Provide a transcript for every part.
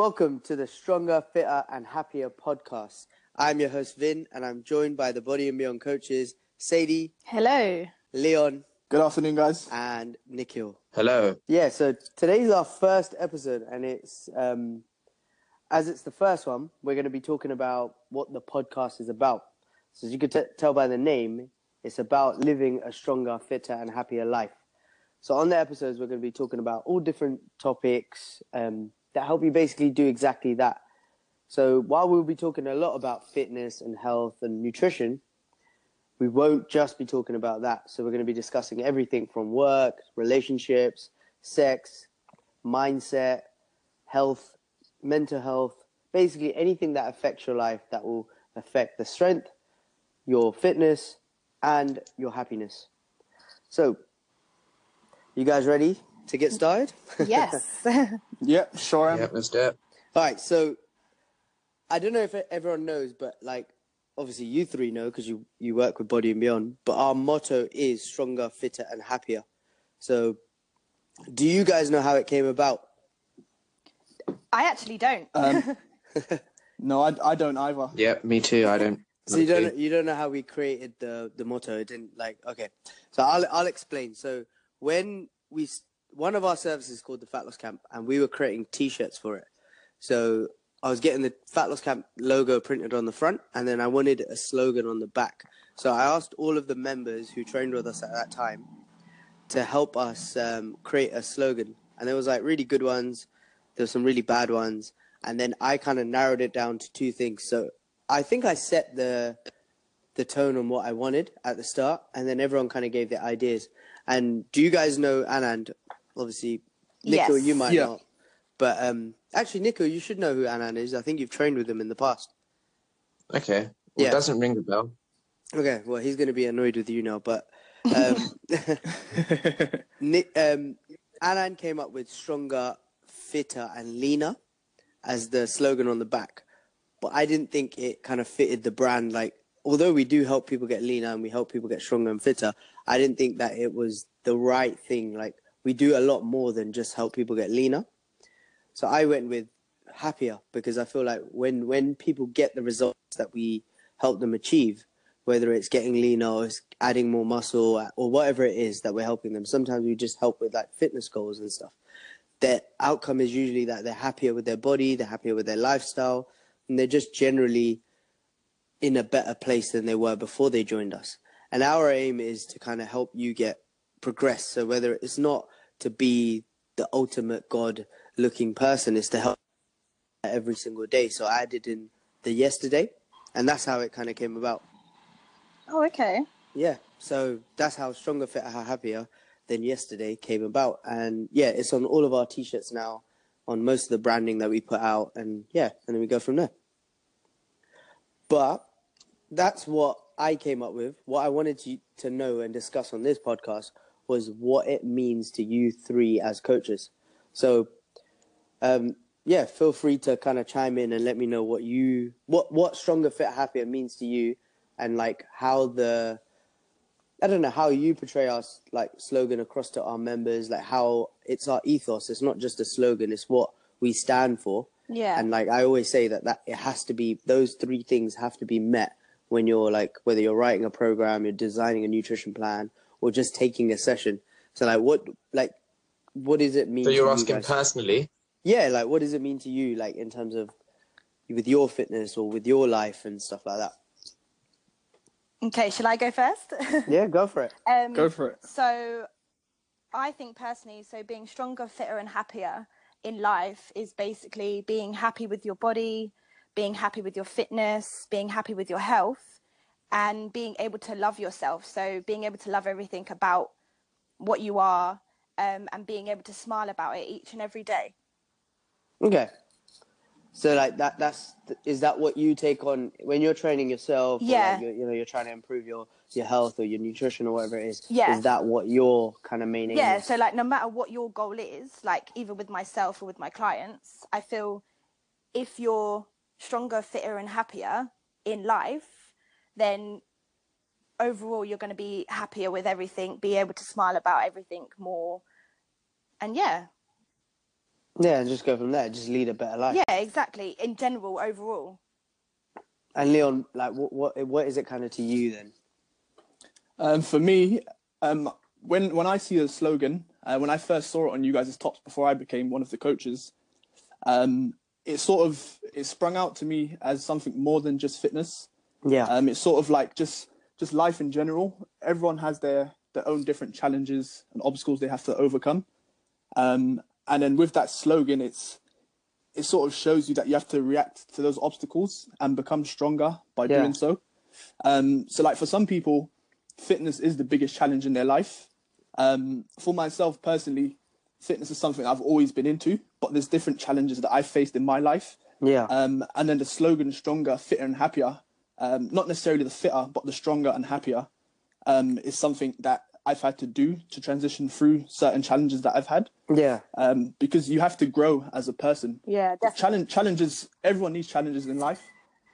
Welcome to the Stronger, Fitter, and Happier podcast. I'm your host, Vin, and I'm joined by the Body and Beyond coaches, Sadie, Hello. Leon, Good afternoon, guys. and Nikhil. Hello. Yeah, so today's our first episode, and it's um, as it's the first one, we're going to be talking about what the podcast is about. So, as you could t- tell by the name, it's about living a stronger, fitter, and happier life. So, on the episodes, we're going to be talking about all different topics um, that help you basically do exactly that. So, while we'll be talking a lot about fitness and health and nutrition, we won't just be talking about that. So we're going to be discussing everything from work, relationships, sex, mindset, health, mental health, basically anything that affects your life that will affect the strength, your fitness, and your happiness. So, you guys ready to get started? Yes. Yep, sure am. Yep, let's do it. All right, so I don't know if everyone knows, but like obviously you three know because you you work with Body and Beyond. But our motto is stronger, fitter, and happier. So, do you guys know how it came about? I actually don't. Um, no, I, I don't either. Yep, me too. I don't. So you don't you don't know how we created the the motto? It didn't like okay. So I'll I'll explain. So when we s- one of our services is called the Fat Loss Camp, and we were creating T-shirts for it. So I was getting the Fat Loss Camp logo printed on the front, and then I wanted a slogan on the back. So I asked all of the members who trained with us at that time to help us um, create a slogan, and there was like really good ones. There were some really bad ones, and then I kind of narrowed it down to two things. So I think I set the the tone on what I wanted at the start, and then everyone kind of gave their ideas. And do you guys know Anand? Obviously, Nico, Yes. you might Yeah. not, but um, actually, Nico, you should know who Anand is. I think you've trained with him in the past. Okay. Well, Yeah. It doesn't ring the bell. Okay, well, he's going to be annoyed with you now, but um, Nick, um, Anand came up with stronger, fitter, and leaner as the slogan on the back. But I didn't think it kind of fitted the brand. Like, although we do help people get leaner and we help people get stronger and fitter, I didn't think that it was the right thing. Like, we do a lot more than just help people get leaner. So I went with happier because I feel like when when people get the results that we help them achieve, whether it's getting leaner or it's adding more muscle or whatever it is that we're helping them. Sometimes we just help with like fitness goals and stuff. Their outcome is usually that they're happier with their body, they're happier with their lifestyle, and they're just generally in a better place than they were before they joined us. And our aim is to kind of help you get progress. So whether it's not to be the ultimate God looking person, is to help every single day. So I added in the yesterday, and that's how it kind of came about. oh, okay. Yeah, so that's how Stronger, Fitter, Happier than yesterday came about. And yeah, it's on all of our t shirts now, on most of the branding that we put out. And yeah, and then we go from there. But that's what I came up with. What I wanted you to know and discuss on this podcast was what it means to you three as coaches. So, um, yeah, feel free to kind of chime in and let me know what you what what stronger, fit, happier means to you, and like how the I don't know how you portray our like slogan across to our members, like how it's our ethos. It's not just a slogan; it's what we stand for. Yeah. And like I always say that that it has to be those three things have to be met when you're like whether you're writing a program, you're designing a nutrition plan, or just taking a session. So like what like what does it mean? So you're you asking guys? personally? Yeah, like what does it mean to you, like in terms of with your fitness or with your life and stuff like that? Okay, shall I go first? Yeah, go for it. um, Go for it. So, I think personally, so being stronger, fitter, and happier in life is basically being happy with your body, being happy with your fitness, being happy with your health, and being able to love yourself. So, being able to love everything about what you are um, and being able to smile about it each and every day. Okay. So like that that's is that what you take on when you're training yourself Yeah. like you're, you know you're trying to improve your your health or your nutrition or whatever it is Yeah. is that what your kind of aim yeah is? so like no matter what your goal is like either with myself or with my clients i feel if you're stronger fitter and happier in life then overall you're going to be happier with everything be able to smile about everything more and yeah Yeah, and just go from there. Just lead a better life. Yeah, exactly. In general, overall. And Leon, like, what what what is it kind of to you then? Um, for me, um, when when I see the slogan, uh, when I first saw it on you guys' tops before I became one of the coaches, um, it sort of it sprung out to me as something more than just fitness. Yeah, Um, it's sort of like just just life in general. Everyone has their their own different challenges and obstacles they have to overcome. Um, and then with that slogan, it's it sort of shows you that you have to react to those obstacles and become stronger by Yeah. doing so. Um, so like for some people, fitness is the biggest challenge in their life. Um, for myself personally, fitness is something I've always been into, but there's different challenges that I've faced in my life. yeah, Um, and then the slogan "stronger, fitter, and happier," um, not necessarily the fitter, but the stronger and happier, um, is something that I've had to do to transition through certain challenges that I've had. yeah, Um, because you have to grow as a person. Yeah, definitely. Challenge challenges. Everyone needs challenges in life.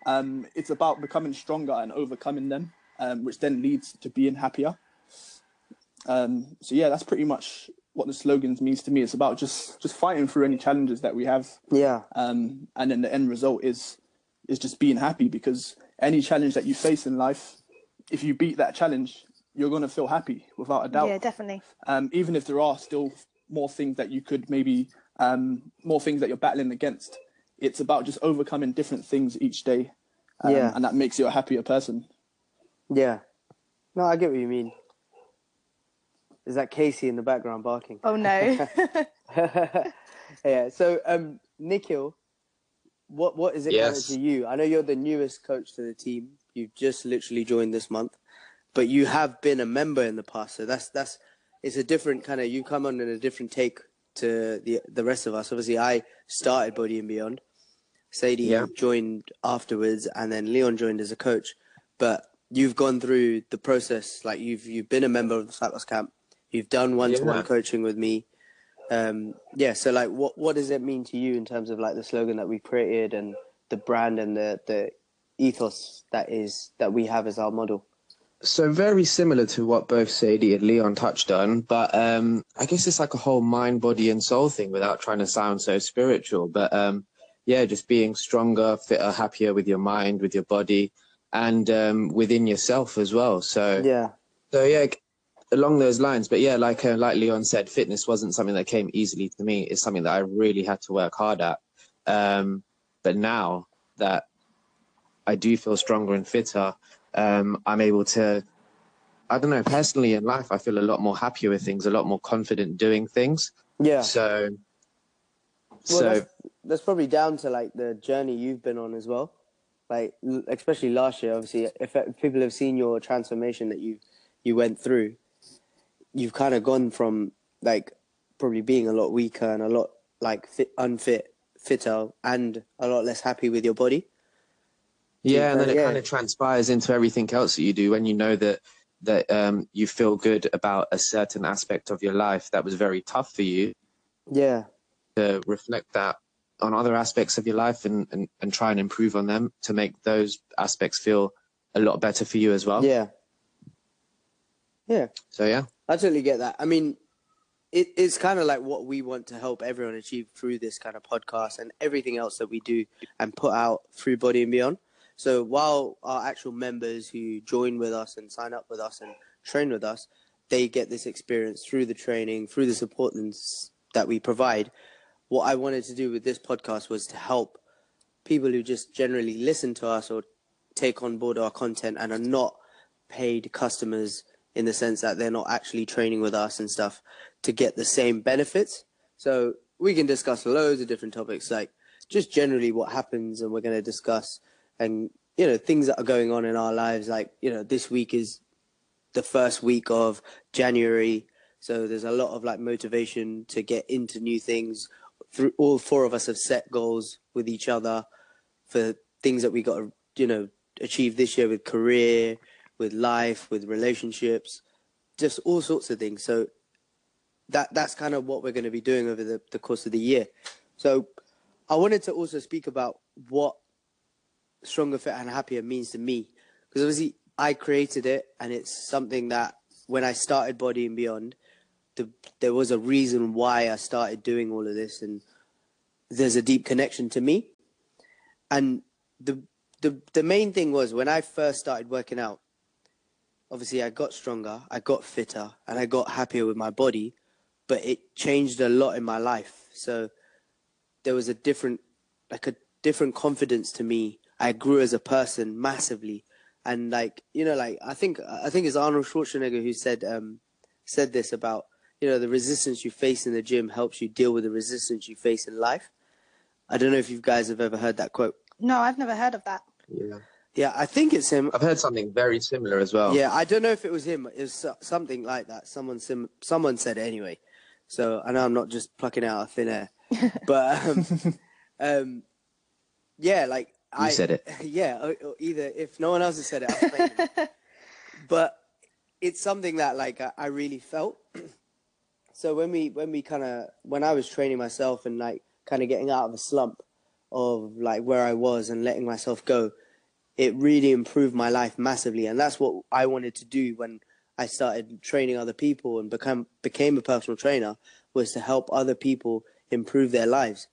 Um, it's about becoming stronger and overcoming them, um, which then leads to being happier. Um, so yeah, that's pretty much what the slogans means to me. It's about just just fighting through any challenges that we have yeah, um, and then the end result is is just being happy because any challenge that you face in life, if you beat that challenge, you're gonna feel happy without a doubt. Yeah, definitely. Um, even if there are still more things that you could maybe um, more things that you're battling against, it's about just overcoming different things each day, um, Yeah. and that makes you a happier person. yeah. No, I get what you mean. Is that Casey in the background barking? Oh no. yeah. So, um, Nikhil, what what is it Yes. to you? I know you're the newest coach to the team. You've just literally joined this month, but you have been a member in the past. So that's that's it's a different kind of you come on in a different take to the the rest of us. Obviously, I started Body and Beyond. Sadie Yeah. joined afterwards, and then Leon joined as a coach. But you've gone through the process. Like you've you've been a member of the Loss Camp. You've done one to one coaching with me. Um, yeah. So like, what what does it mean to you in terms of like the slogan that we created and the brand and the the ethos that is that we have as our model? So very similar to what both Sadie and Leon touched on, but um, I guess it's like a whole mind, body, and soul thing without trying to sound so spiritual. But um, yeah, just being stronger, fitter, happier with your mind, with your body, and um, within yourself as well. So Yeah. So yeah, along those lines. But yeah, like uh, like Leon said, fitness wasn't something that came easily to me. It's something that I really had to work hard at. Um, but now that I do feel stronger and fitter, um, I'm able to. I don't know. Personally, in life, I feel a lot more happier with things, a lot more confident doing things. Yeah. So, Well, so that's, that's probably down to like the journey you've been on as well. Like, especially last year, obviously, if, if people have seen your transformation that you you went through, you've kind of gone from like probably being a lot weaker and a lot like fit, unfit, fitter, and a lot less happy with your body. Yeah, and then it Yeah. kind of transpires into everything else that you do when you know that that um, you feel good about a certain aspect of your life that was very tough for you. Yeah, To reflect that on other aspects of your life and, and, and try and improve on them to make those aspects feel a lot better for you as well. yeah, yeah. So yeah, I totally get that. I mean, it, it's kind of like what we want to help everyone achieve through this kind of podcast and everything else that we do and put out through Body and Beyond. So while our actual members who join with us and sign up with us and train with us, they get this experience through the training, through the support that we provide. What I wanted to do with this podcast was to help people who just generally listen to us or take on board our content and are not paid customers in the sense that they're not actually training with us and stuff to get the same benefits. So we can discuss loads of different topics, like just generally what happens, and we're going to discuss and you know things that are going on in our lives. Like you know, this week is the first week of January, so there's a lot of like motivation to get into new things. Through all four of us have set goals with each other for things that we got to you know achieve this year with career, with life, with relationships, just all sorts of things. So that that's kind of what we're going to be doing over the, the course of the year. So I wanted to also speak about what stronger, fit, and happier means to me because obviously I created it, and it's something that when I started Body and Beyond, the, there was a reason why I started doing all of this and there's a deep connection to me. And the the the main thing was when I first started working out. Obviously, I got stronger, I got fitter, and I got happier with my body. But it changed a lot in my life. So there was a different, like a different confidence to me. I grew as a person massively, and like you know, like I think I think it's Arnold Schwarzenegger who said um said this about you know the resistance you face in the gym helps you deal with the resistance you face in life. I don't know if you guys have ever heard that quote. No, I've never heard of that. Yeah. Yeah, I think it's him. I've heard something very similar as well. Yeah, I don't know if it was him. It was something like that. Someone sim- someone said it anyway. So I know I'm not just plucking out of thin air, but um, um, yeah, like You I said it. Yeah, or, or either if no one else has said it, I'll it. but it's something that like I, I really felt. so when we when we kind of when I was training myself and like kind of getting out of a slump of like where I was and letting myself go, it really improved my life massively, and that's what I wanted to do when I started training other people and become became a personal trainer was to help other people improve their lives.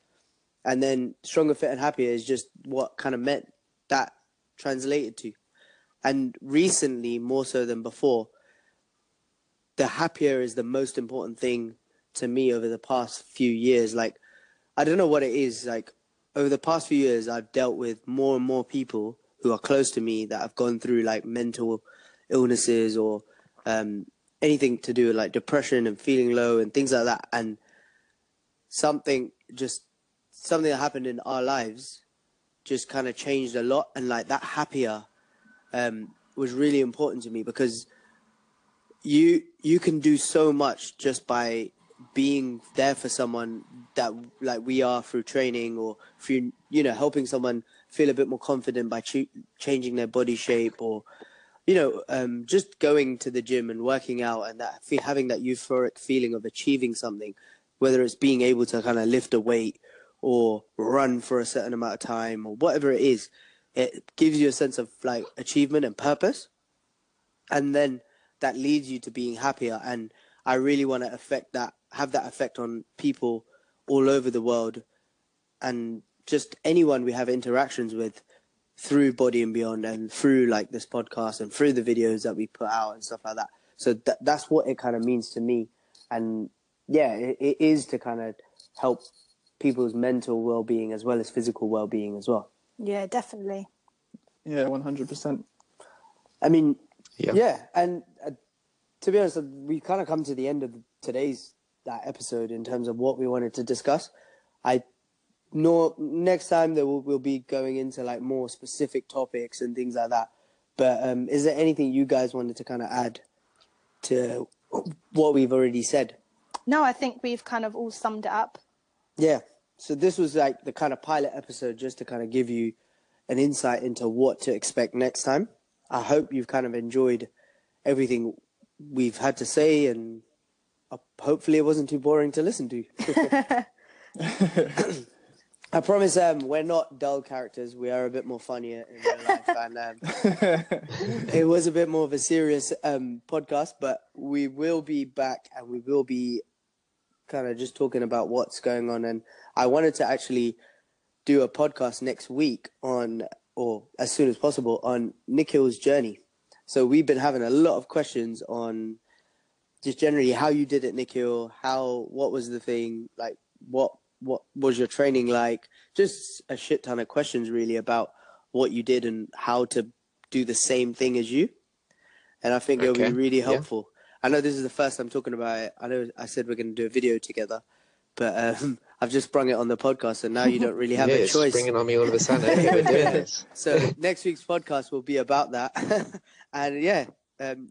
And then stronger, fit, and happier is just what kind of meant that translated to. And recently, more so than before, the happier is the most important thing to me over the past few years. Like, I don't know what it is. Like, over the past few years, I've dealt with more and more people who are close to me that have gone through like mental illnesses or um, anything to do with like depression and feeling low and things like that. And something just something that happened in our lives just kind of changed a lot. And like that happier um, was really important to me because you you can do so much just by being there for someone that like we are through training or through you know helping someone feel a bit more confident by ch- changing their body shape or you know um, just going to the gym and working out and that having that euphoric feeling of achieving something whether it's being able to kind of lift a weight or run for a certain amount of time or whatever it is it gives you a sense of like achievement and purpose. And then that leads you to being happier. And i really want to affect that have that effect on people all over the world and just anyone we have interactions with through body and beyond and through like this podcast and through the videos that we put out and stuff like that so th- that's what it kind of means to me and yeah it, it is to kind of help people's mental well-being as well as physical well-being as well Yeah, definitely. Yeah, one hundred percent. I mean, Yeah. yeah, and uh, to be honest, we kind of come to the end of today's that episode in terms of what we wanted to discuss. I know next time that we'll, we'll be going into like more specific topics and things like that. But um, is there anything you guys wanted to kind of add to what we've already said? No, I think we've kind of all summed it up. Yeah. So this was like the kind of pilot episode just to kind of give you an insight into what to expect next time. I hope you've kind of enjoyed everything we've had to say and hopefully it wasn't too boring to listen to. I promise um, we're not dull characters. We are a bit more funnier in real life. And um, it was a bit more of a serious um, podcast, but we will be back and we will be kind of just talking about what's going on. And I wanted to actually do a podcast next week on, or as soon as possible, on Nikhil's journey. So we've been having a lot of questions on just generally how you did it, Nikhil. How, what was the thing like? What, what was your training like? Just a shit ton of questions really about what you did and how to do the same thing as you. And I think it'll be really yeah. helpful. I know this is the first time talking about it. I know I said we're going to do a video together, but um, I've just sprung it on the podcast, and now you don't really have yeah, a choice. springing on me all of a sudden. I think we're doing this. So next week's podcast will be about that, and yeah, um,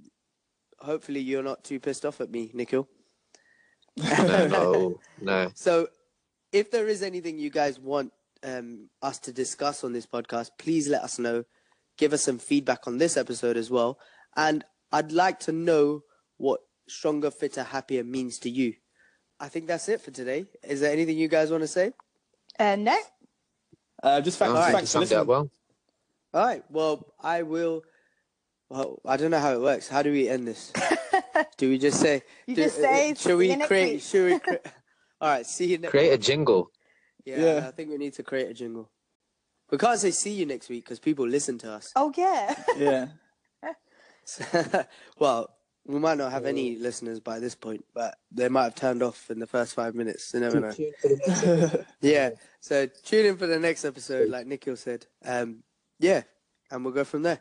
hopefully you're not too pissed off at me, Nikhil. No, no, no. So, if there is anything you guys want um, us to discuss on this podcast, please let us know. Give us some feedback on this episode as well. And I'd like to know what stronger, fitter, happier means to you. I think that's it for today. Is there anything you guys want to say? Uh, no, Uh, just No, thanks, I think thanks for summed it up listening. well. All right. Well, I will. Well, I don't know how it works. How do we end this? do we just say? You do- just say, Should we "See you next create? week." Should we? Cre- All right. See you next. Create a jingle. Yeah, Yeah. I think we need to create a jingle. We can't say see you next week because people listen to us. Oh yeah. Yeah. well, we might not have any listeners by this point, but they might have turned off in the first five minutes. You never know. Tune for the next episode. Yeah. So tune in for the next episode, like Nikhil said. Um, yeah, and we'll go from there.